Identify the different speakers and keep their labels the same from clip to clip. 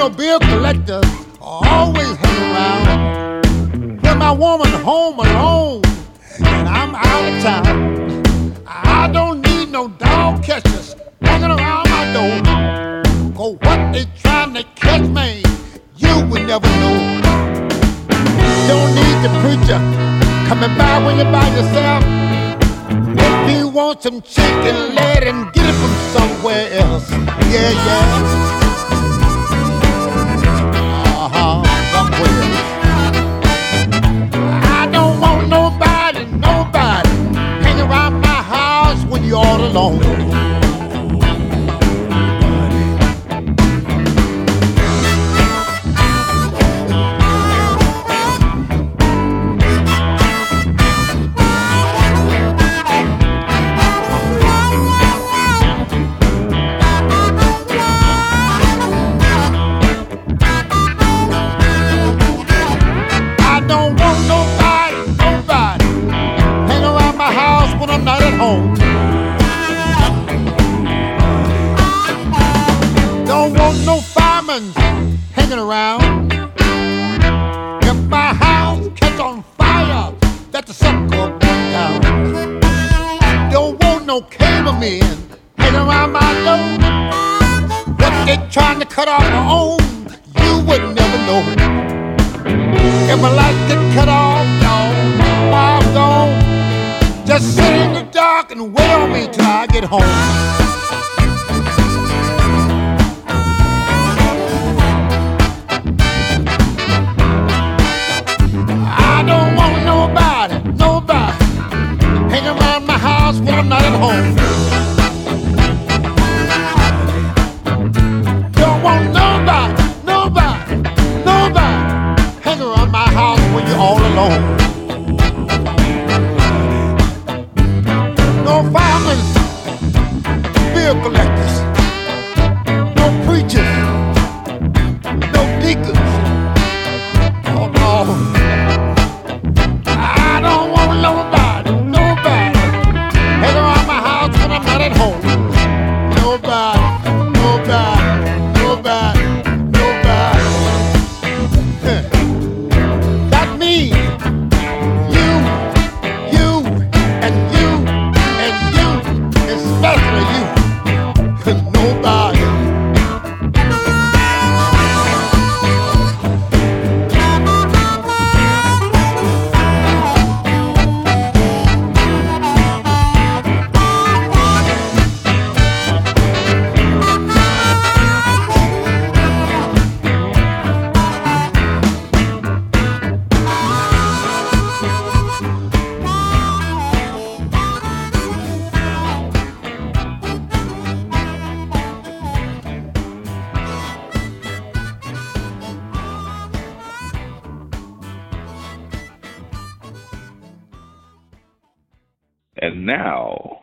Speaker 1: No bill collector, always hang around. When my woman home alone and I'm out of town. I don't need no dog catchers hanging around my door. Cause what they trying to catch me, you would never know. Don't need the preacher coming by when you're by yourself. If you want some chicken, let him get it from somewhere else. Yeah, yeah. Somewhere. I don't want nobody, nobody my house when you're all alone. Around. If my house catch on fire, that the sucker burn down. Don't want no cable men hanging around my door. What they trying to cut off my own, you would never know. If my lights get cut off, no, I'm gone, just sit in the dark and wait on me till I get home. House when I'm not at home.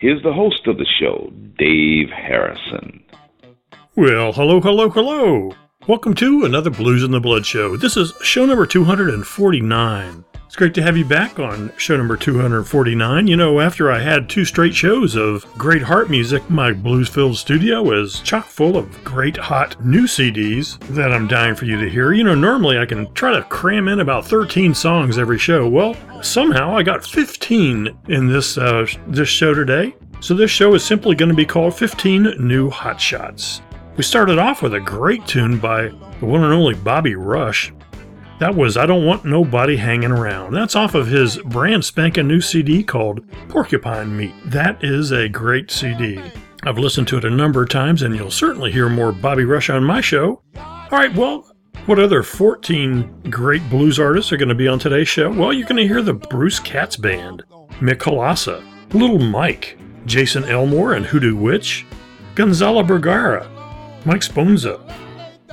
Speaker 2: Here's the host of the show, Dave Harrison.
Speaker 3: Well, hello, hello, hello. Welcome to another Blues in the Blood show. This is show number 249. It's great to have you back on show number 249. You know, after I had two straight shows of great heart music, my blues filled studio is chock full of great hot new CDs that I'm dying for you to hear. You know, normally I can try to cram in about 13 songs every show. Well, somehow I got 15 in this uh, this show today. So this show is simply going to be called 15 New Hot Shots. We started off with a great tune by the one and only Bobby Rush. That was I Don't Want Nobody Hanging Around. That's off of his brand spanking new CD called Porcupine Meat. That is a great CD. I've listened to it a number of times, and you'll certainly hear more Bobby Rush on my show. All right, well, what other 14 great blues artists are going to be on today's show? Well, you're going to hear the Bruce Katz Band, Mick Kolassa, Little Mike, Jason Elmore and Hoodoo Witch, Gonzalo Bergara, Mike Sponza,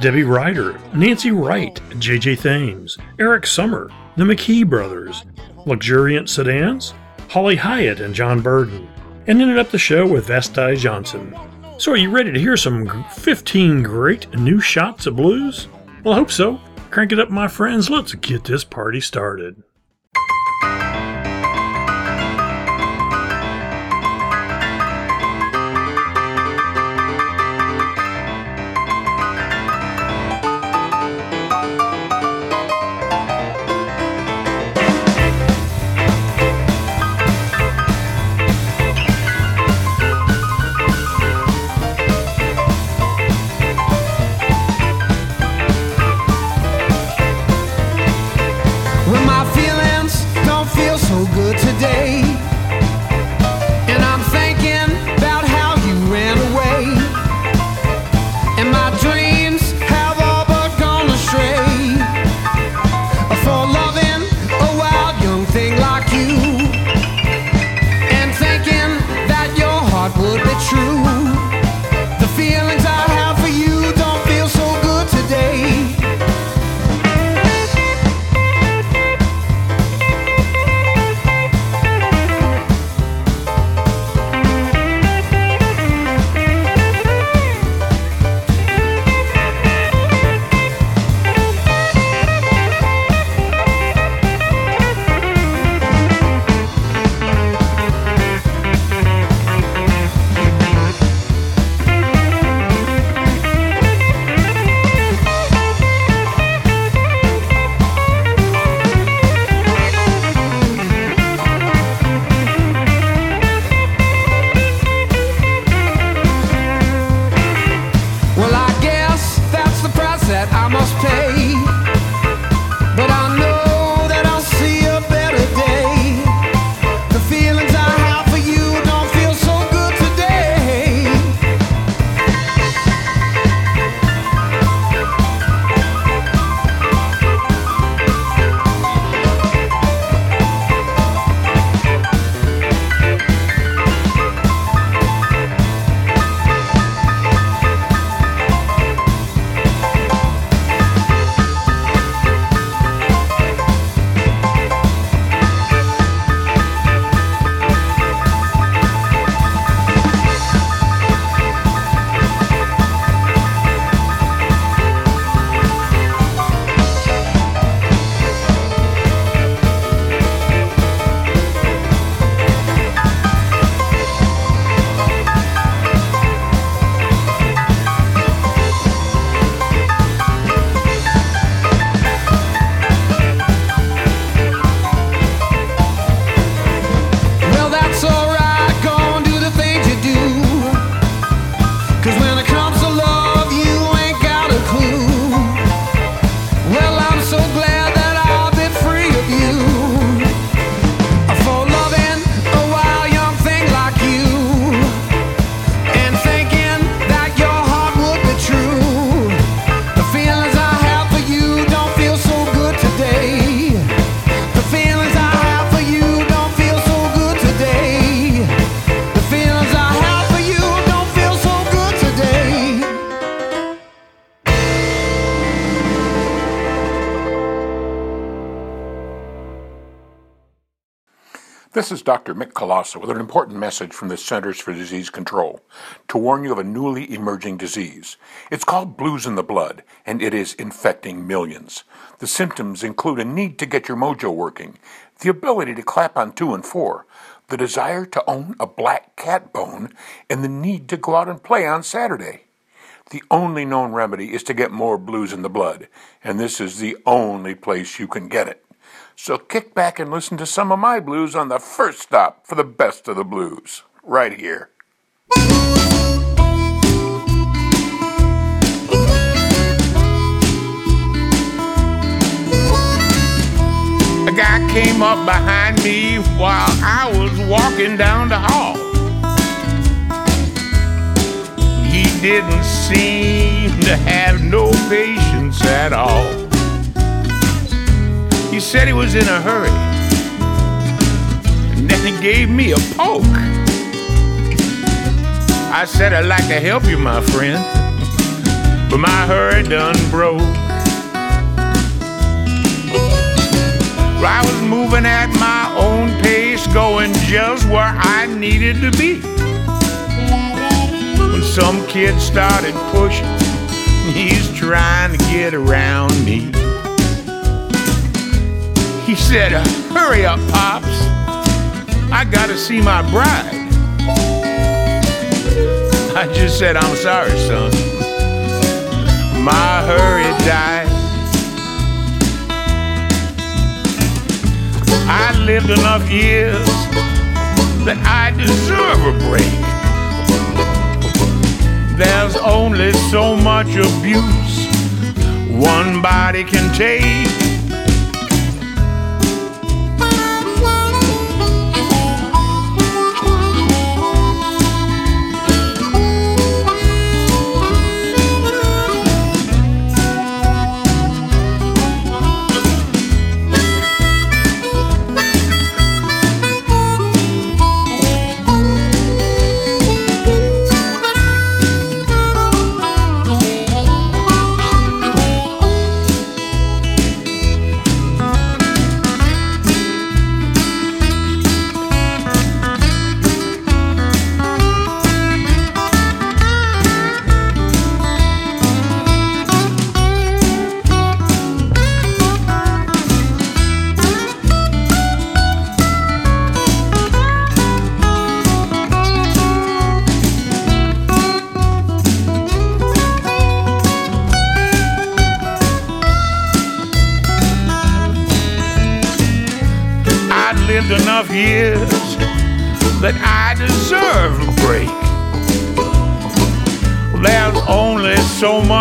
Speaker 3: Debbie Ryder, Nancy Wright, JJ Thames, Eric Sommer, the McKee Brothers, Luxuriant Sedans, Holly Hyatt and Jon Burden, and ended up the show with Vasti Johnson. So, are you ready to hear some 15 great new shots of blues? Well, I hope so. Crank it up, my friends. Let's get this party started.
Speaker 4: This is Dr. Mick Kolassa with an important message from the Centers for Disease Control to warn you of a newly emerging disease. It's called blues in the blood, and it is infecting millions. The symptoms include a need to get your mojo working, the ability to clap on two and four, the desire to own a black cat bone, and the need to go out and play on Saturday. The only known remedy is to get more blues in the blood, and this is the only place you can get it. So kick back and listen to some of my blues on the first stop for the best of the blues, right here. A guy came up behind me while I was walking down the hall. He didn't seem to have no patience at all. He said he was in a hurry. And then he gave me a poke. I said, I'd like to help you, my friend. But my hurry done broke. I was moving at my own pace, going just where I needed to be. When some kid started pushing, he's trying to get around me. He said, Hurry up, Pops. I gotta see my bride. I just said, I'm sorry, son. My hurry died. I lived enough years that I deserve a break. There's only so much abuse one body can take.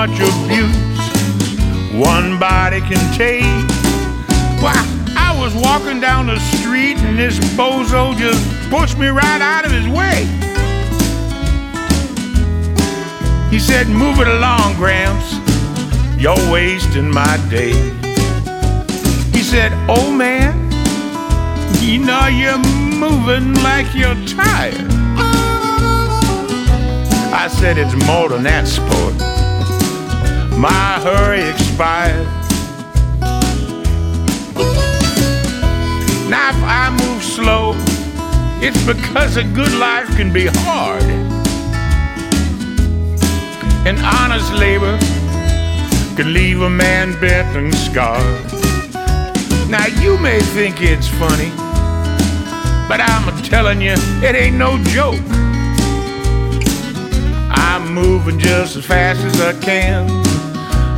Speaker 4: much abuse one body can take. Why, I was walking down the street and this bozo just pushed me right out of his way. He said, Move it along, Gramps. You're wasting my day. He said, Oh man, you know you're moving like you're tired. I said, It's more than that, sport because a good life can be hard. And honest labor can leave a man bent and scarred. Now you may think it's funny, but I'm telling you, it ain't no joke. I'm moving just as fast as I can.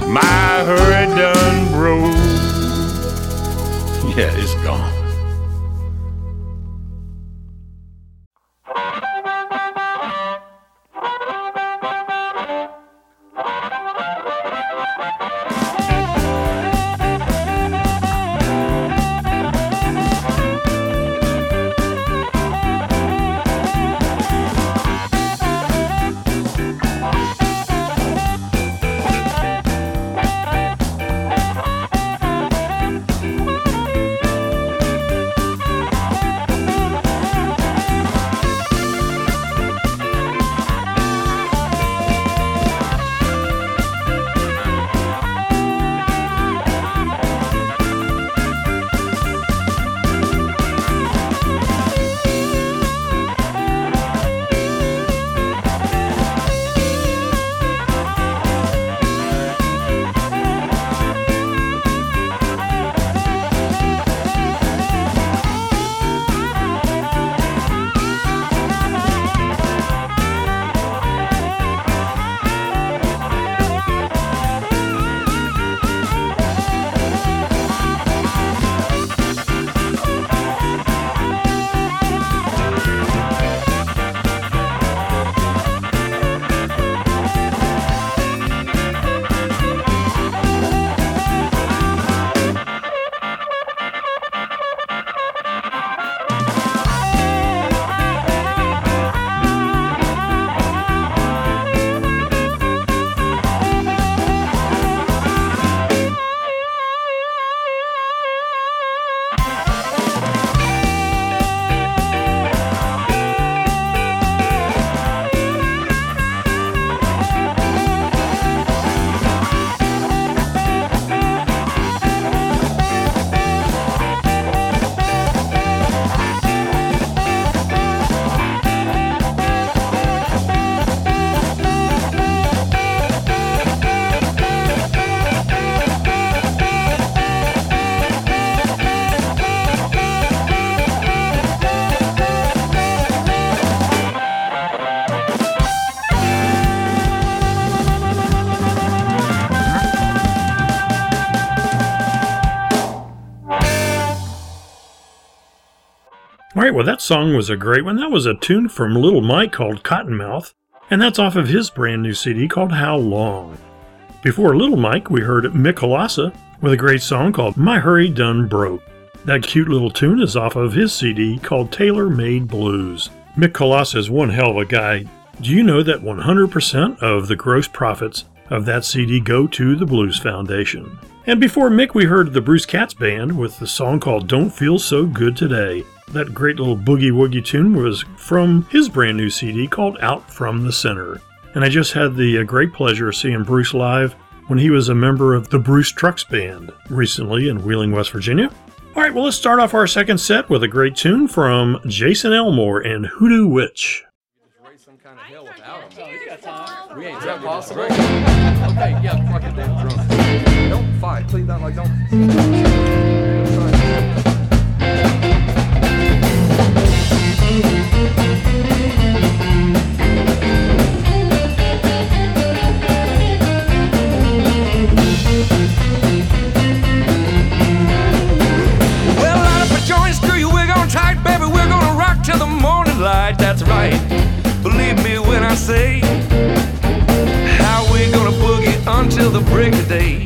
Speaker 4: My hurry done broke. Yeah, it's gone.
Speaker 3: Right, well, that song was a great one. That was a tune from Little Mike called Cottonmouth, and that's off of his brand new CD called How Long. Before Little Mike, we heard Mick Kolassa with a great song called My Hurry Done Broke. That cute little tune is off of his CD called Taylor Made Blues. Mick Kolassa is one hell of a guy. Do you know that 100% of the gross profits of that CD go to the Blues Foundation? And before Mick, we heard the Bruce Katz Band with the song called Don't Feel So Good Today. That great little boogie woogie tune was from his brand new CD called Out from the Center. And I just had the uh, great pleasure of seeing Bruce live when he was a member of the Butch Trucks Band recently in Wheeling, West Virginia. All right, well, let's start off our second set with a great tune from Jason Elmore and Hoodoo Witch.
Speaker 5: We ain't Is that possible? okay, yeah, fuck it then. Don't fight, please. Don't like don't.
Speaker 6: Light. That's right. Believe me when I say how we gonna boogie until the break of day.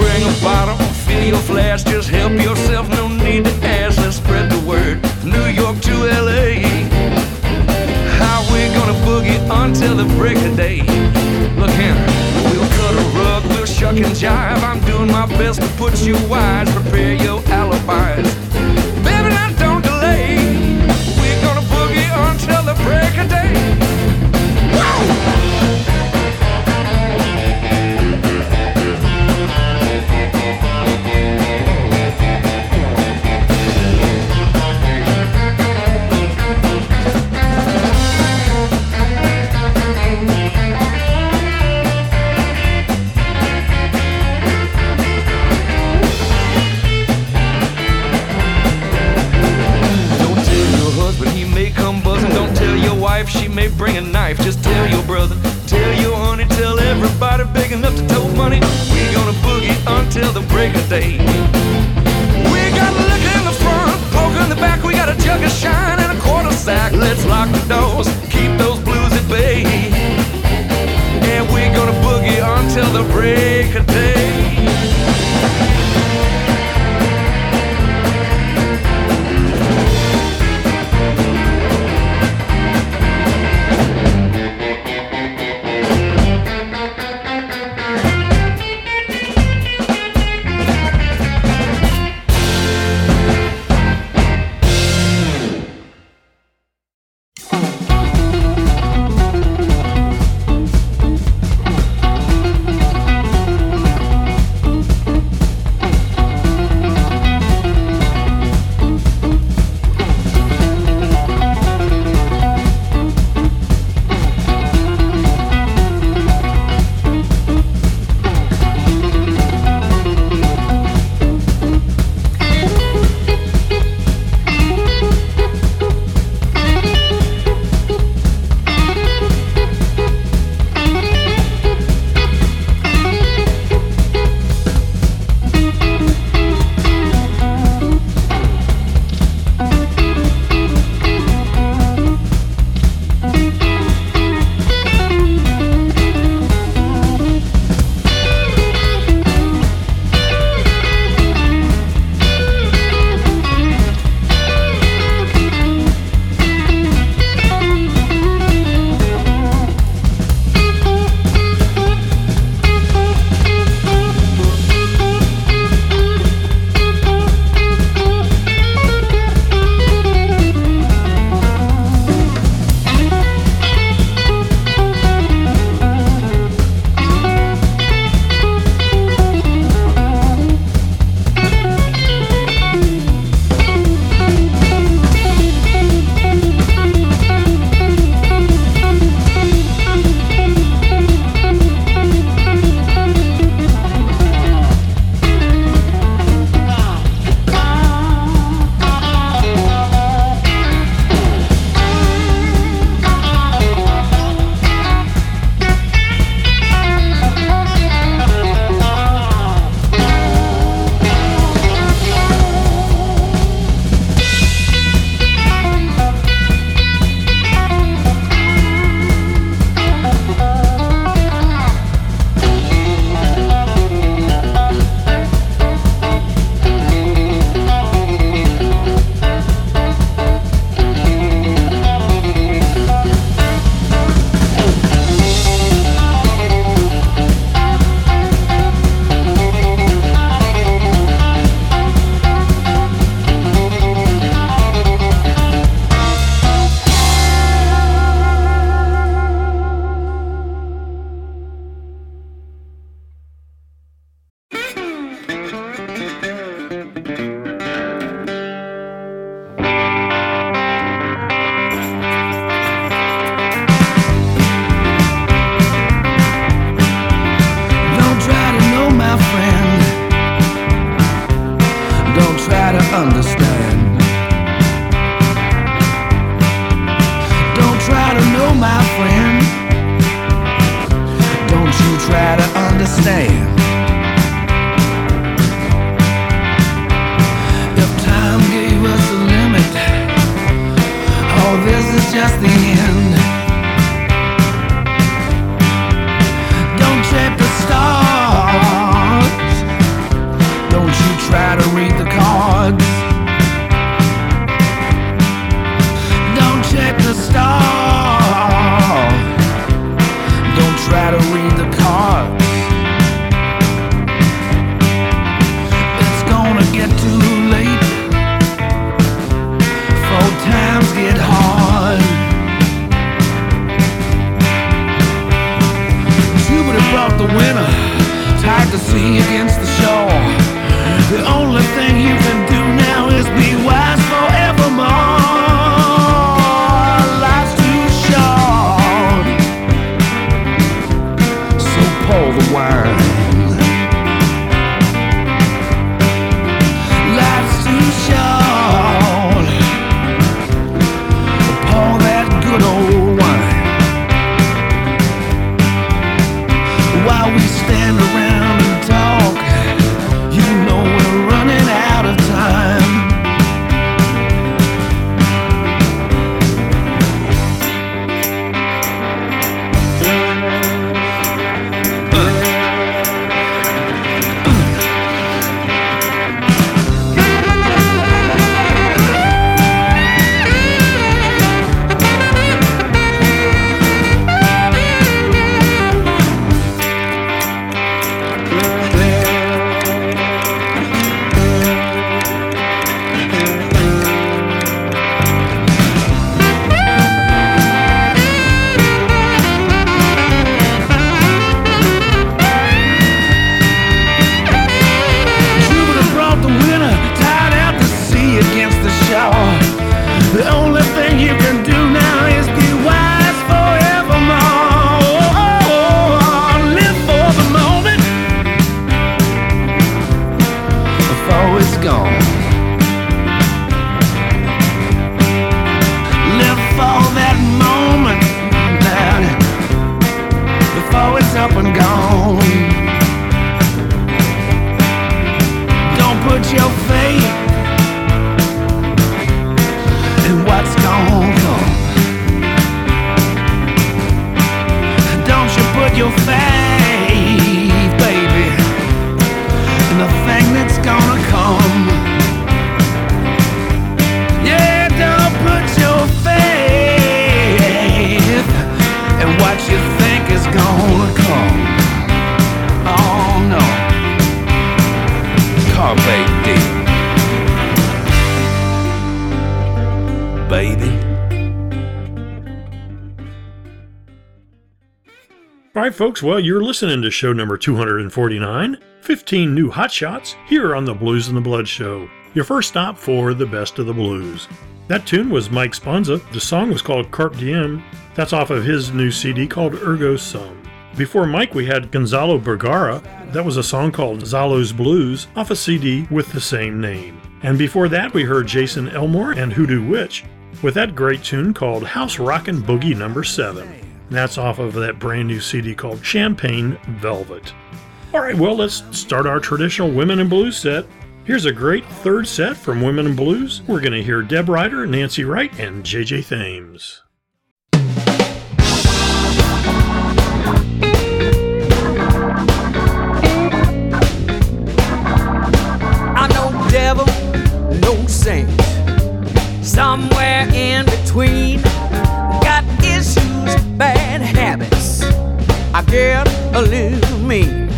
Speaker 6: Bring a bottle, fill your flask, just help yourself. No need to ask. Let's spread the word. New York to LA. How we gonna boogie until the break of day? Look here, we'll cut a rug, we'll shuck and jive. I'm doing my best to put you wise. Prepare your alibis. To tote money. We gonna boogie until the break of day. We got liquor in the front, poker in the back. We got a jug of shine and a quarter sack. Let's lock the doors, keep those blues at bay. And we gonna boogie until the break of day.
Speaker 3: Folks, well, you're listening to show number 249 15 new hot shots here on the Blues and the Blood Show. Your first stop for the best of the blues. That tune was Mike Sponza. The song was called Carpe Diem. That's off of his new CD called Ergo Sum. Before Mike, we had Gonzalo Bergara. That was a song called Zalo's Blues off a CD with the same name. And before that, we heard Jason Elmore and Hoodoo Witch with that great tune called House Rockin' Boogie Number 7. That's off of that brand new CD called Champagne Velvet. All right, well, let's start our traditional Women in Blues set. Here's a great third set from Women in Blues. We're going to hear Deb Ryder, Nancy Wright, and JJ Thames.
Speaker 7: I'm no devil, no saint. Somewhere in between. Bad habits. I get a little mean.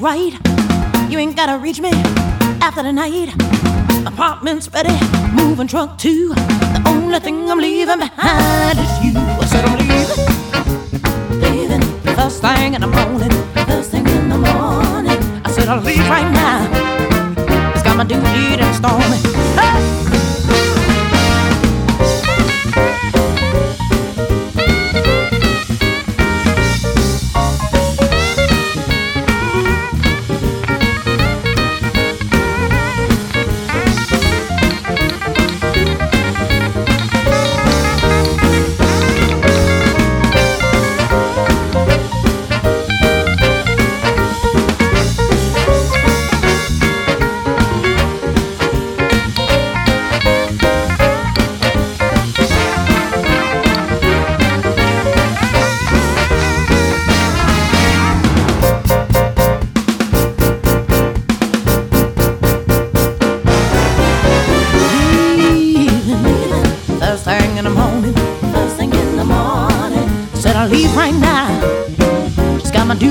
Speaker 8: right. You ain't gotta reach me after the night. Apartment's ready, moving truck too. The only thing I'm leaving behind is you. I said I'm leaving, leaving first thing in the morning. First thing in the morning. I said I'll leave right now. It's got my duty and stormy. Hey!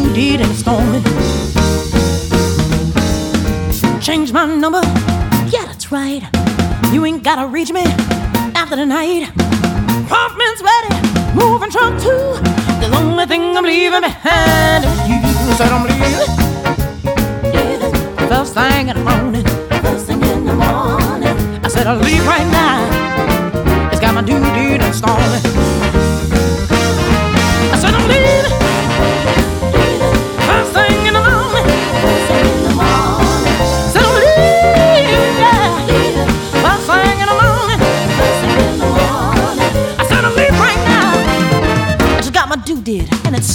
Speaker 8: you did in the storm. Change my number, yeah, that's right. You ain't gotta reach me after the night. Apartment's ready, moving truck too. The only thing I'm leaving behind is you. Said I'm leaving. Yeah. First thing in the morning. First thing in the morning. I said I'll leave right now. It's got my duty to install it. I said I'm leaving.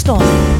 Speaker 9: 做。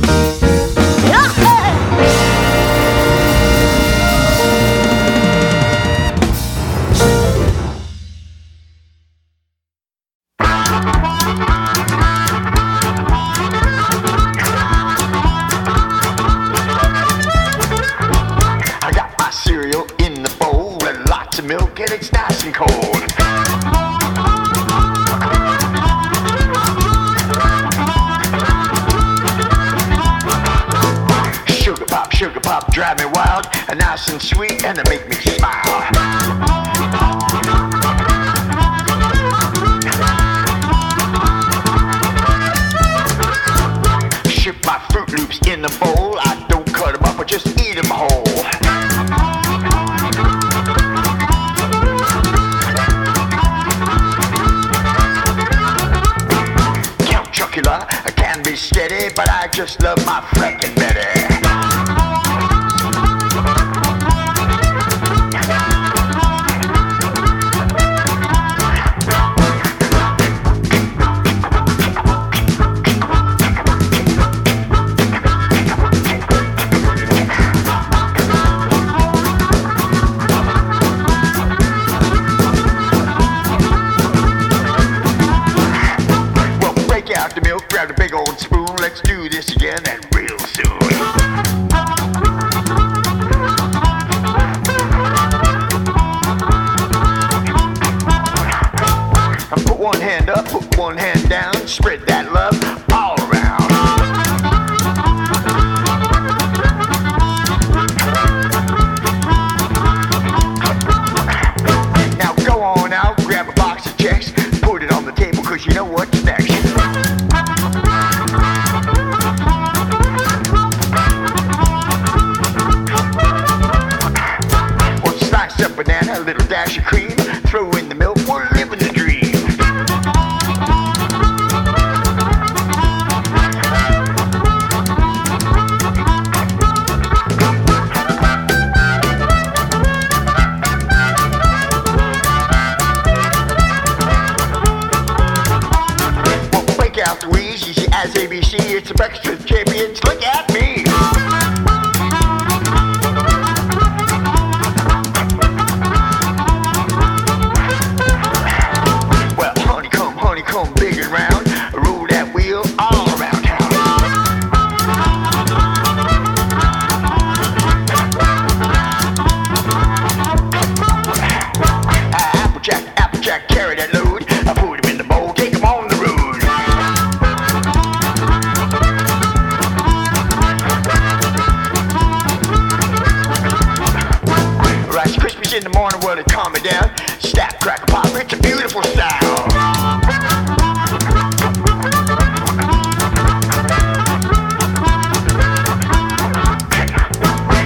Speaker 9: born a world of
Speaker 10: comedy. Snap, crack, pop, it's a beautiful style.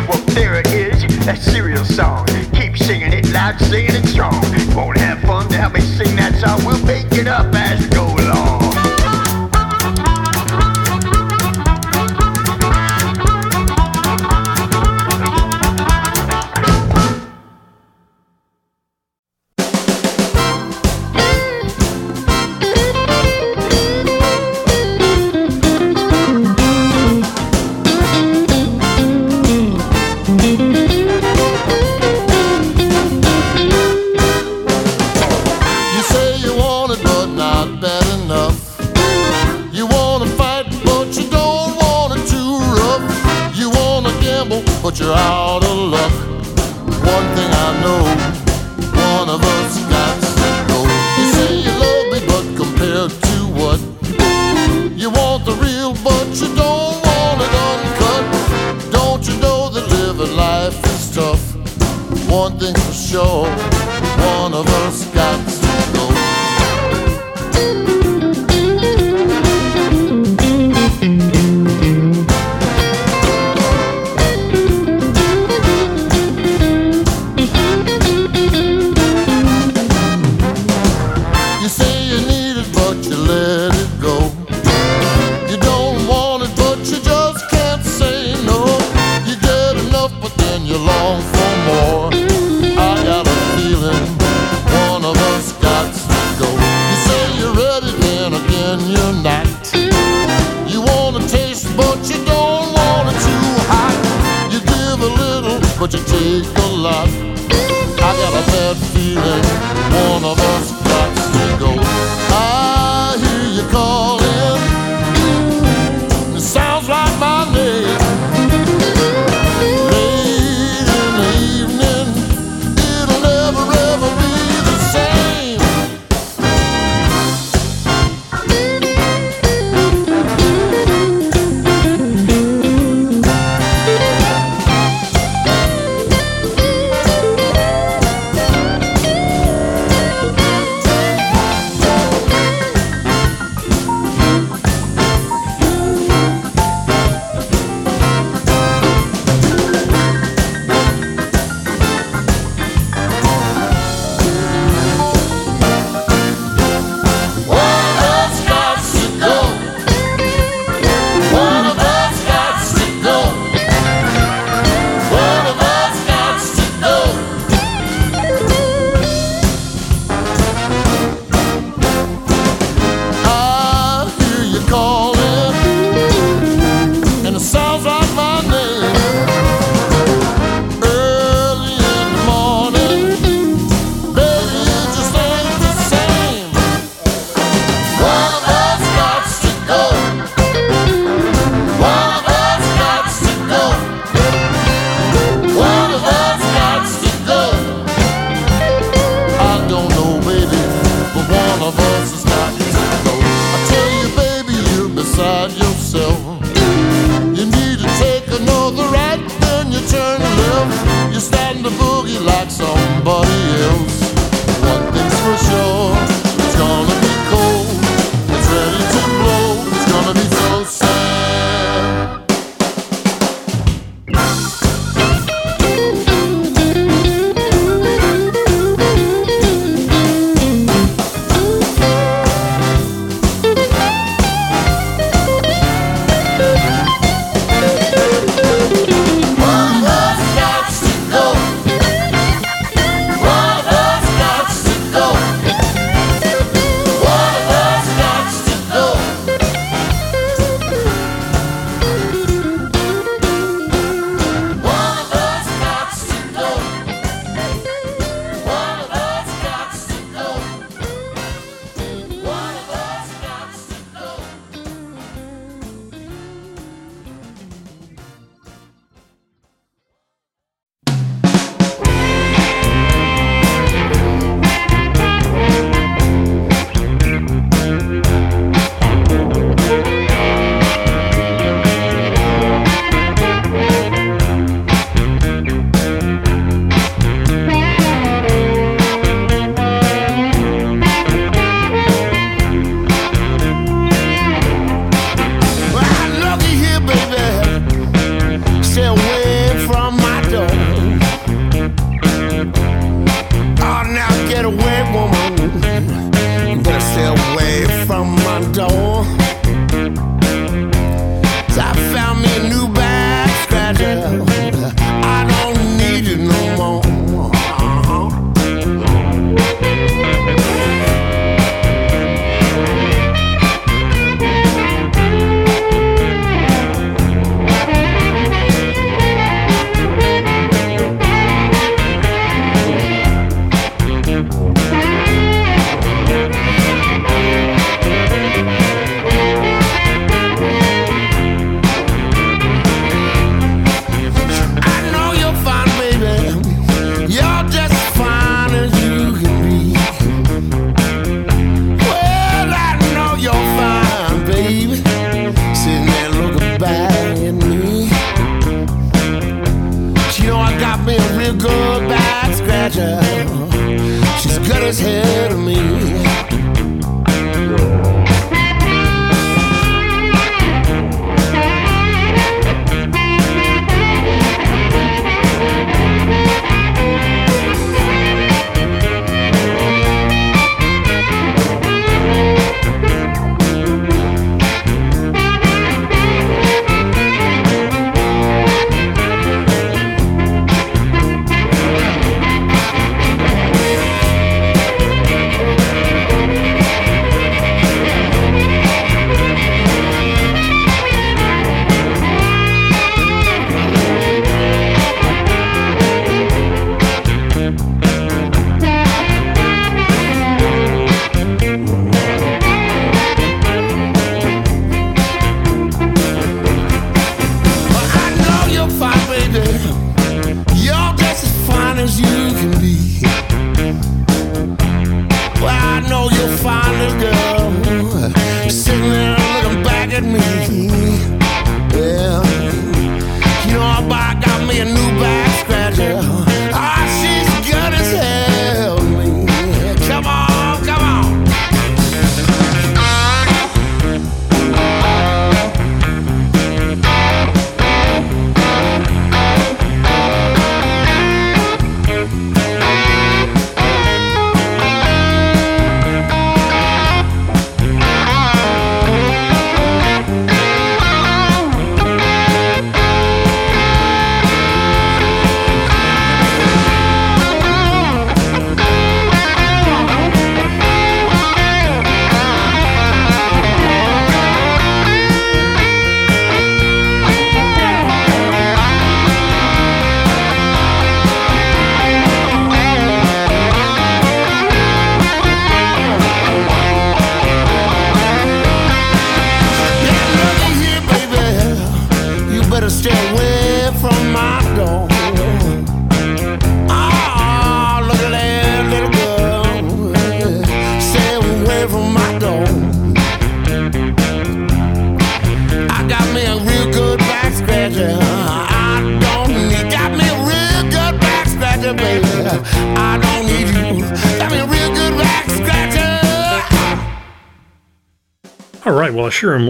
Speaker 10: Well, there it is, that cereal song. Keep singing it loud, singing it strong. Won't have fun to help me sing that song. We'll make it up as
Speaker 11: but you take a lot. I got a bad feeling, one of us.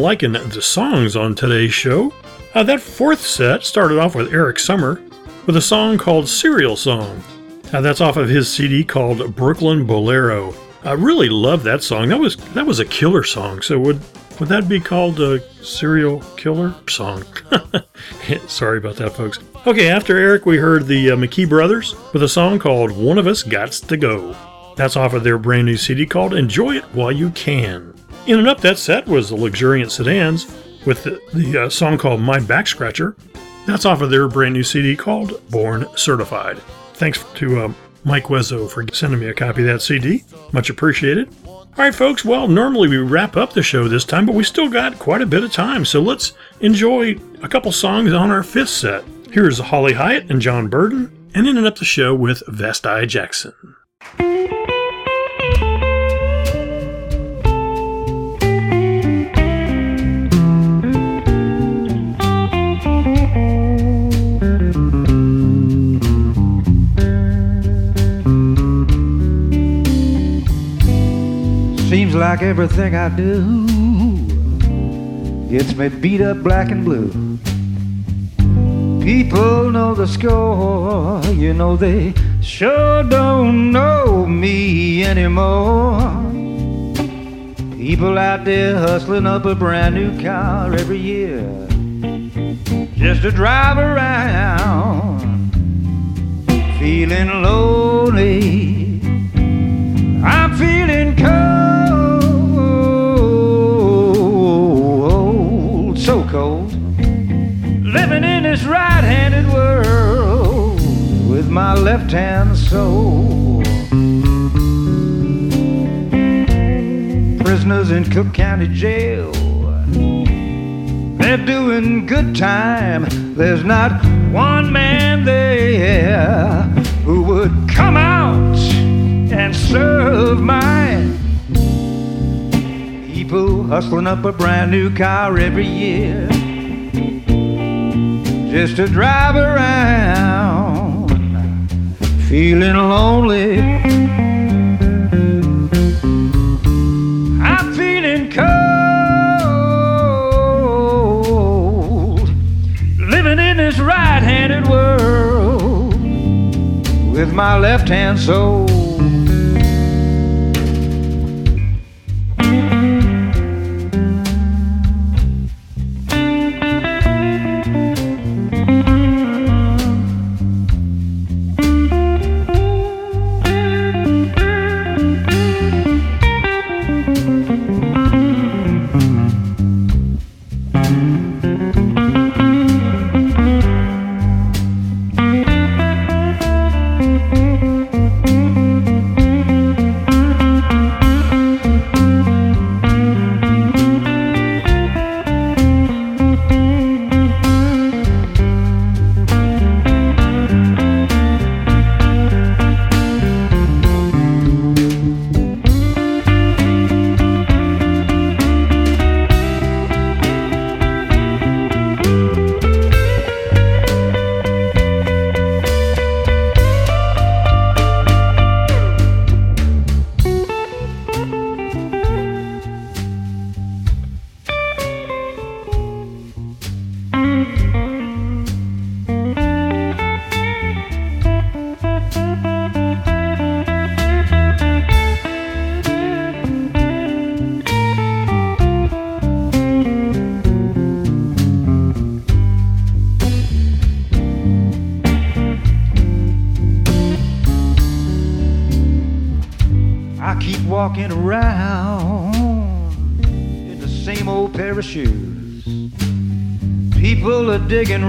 Speaker 3: Liking the songs on today's show. Uh, that fourth set started off with Eric Sommer with a song called Cereal Song. Uh, that's off of his CD called Brooklyn Bolero. I really love that song. That was that was a killer song. So would would that be called a serial killer song? Sorry about that, folks. Okay, after Eric, we heard the uh, McKee Brothers with a song called One of Us Gots to Go. That's off of their brand new CD called Enjoy It While You Can. In and up that set was the Luxuriant Sedans with the, the uh, song called My Back Scratcher. That's off of their brand new CD called Born Certified. Thanks to uh, Mike Wezzo for sending me a copy of that CD. Much appreciated. All right, folks. Well, normally we wrap up the show this time, but we still got quite a bit of time. So let's enjoy a couple songs on our fifth set. Here's Holly Hyatt and Jon Burden, and ending up the show with Vasti Jackson.
Speaker 12: Seems like everything I do gets me beat up black and blue. People know the score, you know they sure don't know me anymore. People out there hustling up a brand new car every year just to drive around, feeling lonely. I'm feeling cold, cold. Living in this right handed world with my left hand soul. Prisoners in Cook County Jail, they're doing good time. There's not one man there who would come out and serve mine people hustling up a brand new car every year just to drive around feeling lonely. I'm feeling cold, living in this right handed world with my left hand soul.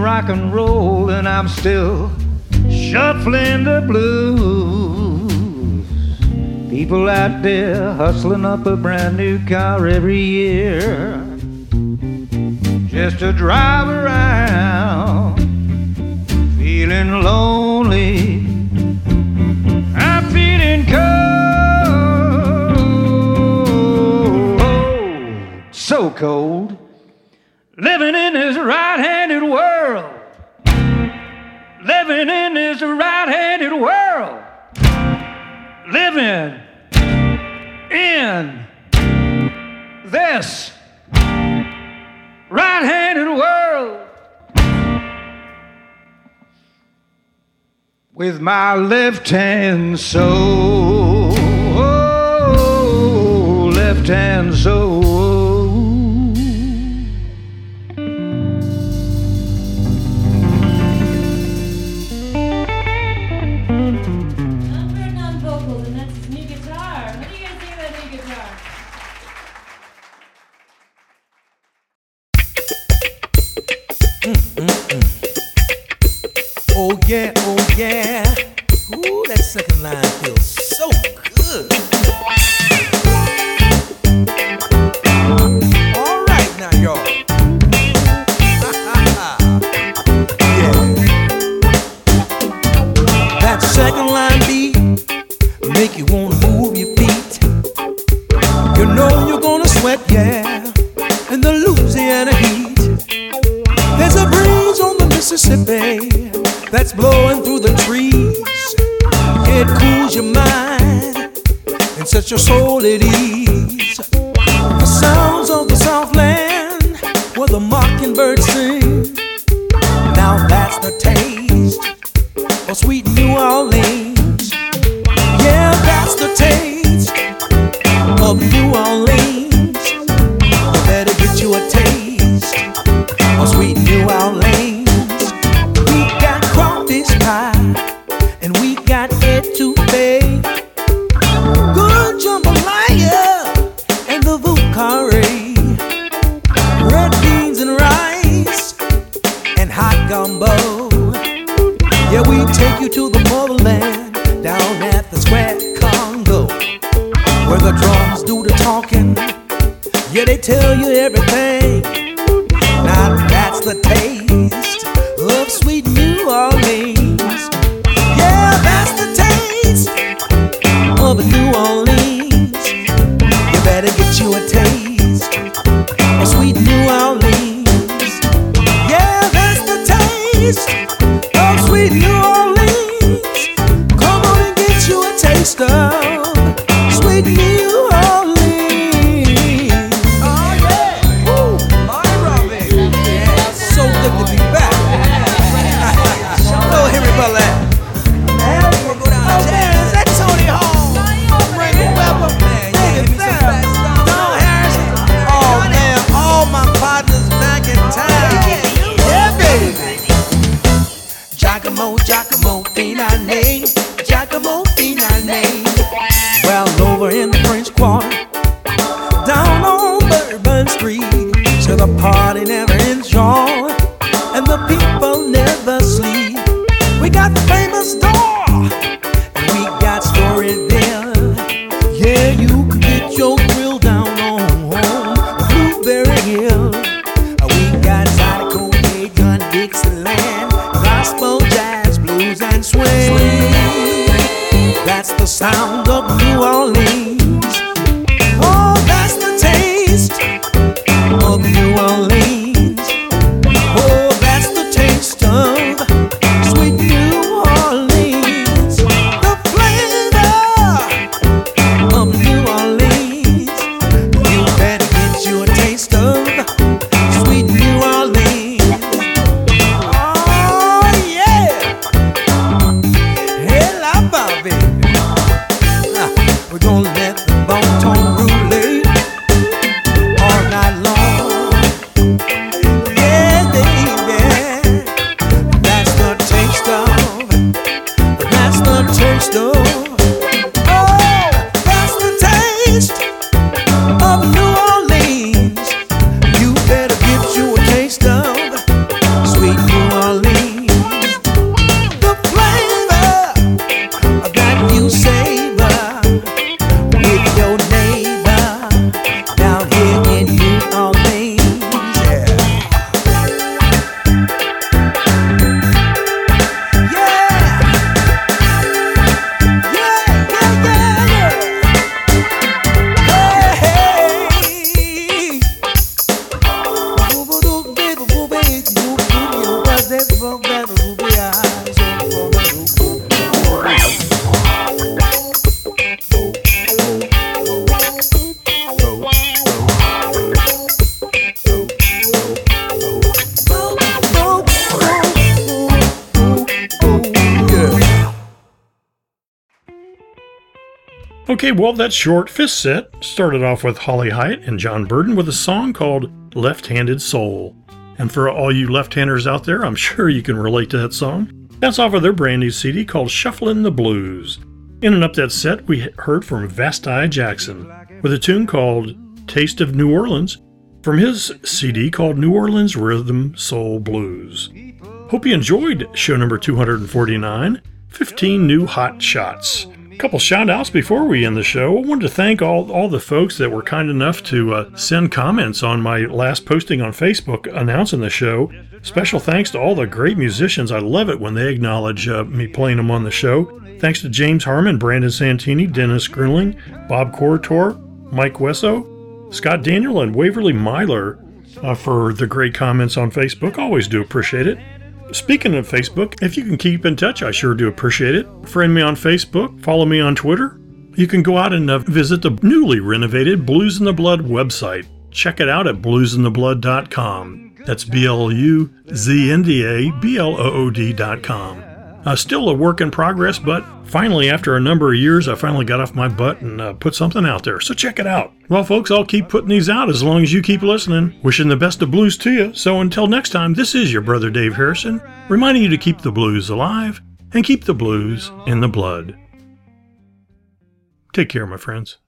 Speaker 12: rock and roll, and I'm still shuffling the blues. People out there hustling up a brand new car every year just to drive around with my left hand so oh, left hand
Speaker 13: so. Sound of New Orleans. Oh, that's the taste of New Orleans.
Speaker 3: Well, that short fist set started off with Holly Hyatt and Jon Burden with a song called Left Handed Soul. And for all you left handers out there, I'm sure you can relate to that song. That's off of their brand new CD called Shufflin' the Blues. In and up that set, we heard from Vasti Jackson with a tune called Taste of New Orleans from his CD called New Orleans Rhythm Soul Blues. Hope you enjoyed show number 249 15 new hot shots. Couple shout outs before we end the show. I wanted to thank all, all the folks that were kind enough to uh, send comments on my last posting on Facebook announcing the show. Special thanks to all the great musicians. I love it when they acknowledge uh, me playing them on the show. Thanks to James Harman, Brandon Santini, Dennis Gruenling, Bob Corritore, Mike Wesso, Scott Daniel, and Waverly Myler uh, for the great comments on Facebook. Always do appreciate it. Speaking of Facebook, if you can keep in touch, I sure do appreciate it. Friend me on Facebook, follow me on Twitter. You can go out and uh, visit the newly renovated Blues in the Blood website. Check it out at bluzndablood.com. That's B L U Z N D A B L O O D.com. Uh, still a work in progress, but finally, after a number of years, I finally got off my butt and uh, put something out there. So check it out. Well, folks, I'll keep putting these out as long as you keep listening. Wishing the best of blues to you. So until next time, this is your brother Dave Harrison, reminding you to keep the blues alive and keep the blues in the blood. Take care, my friends.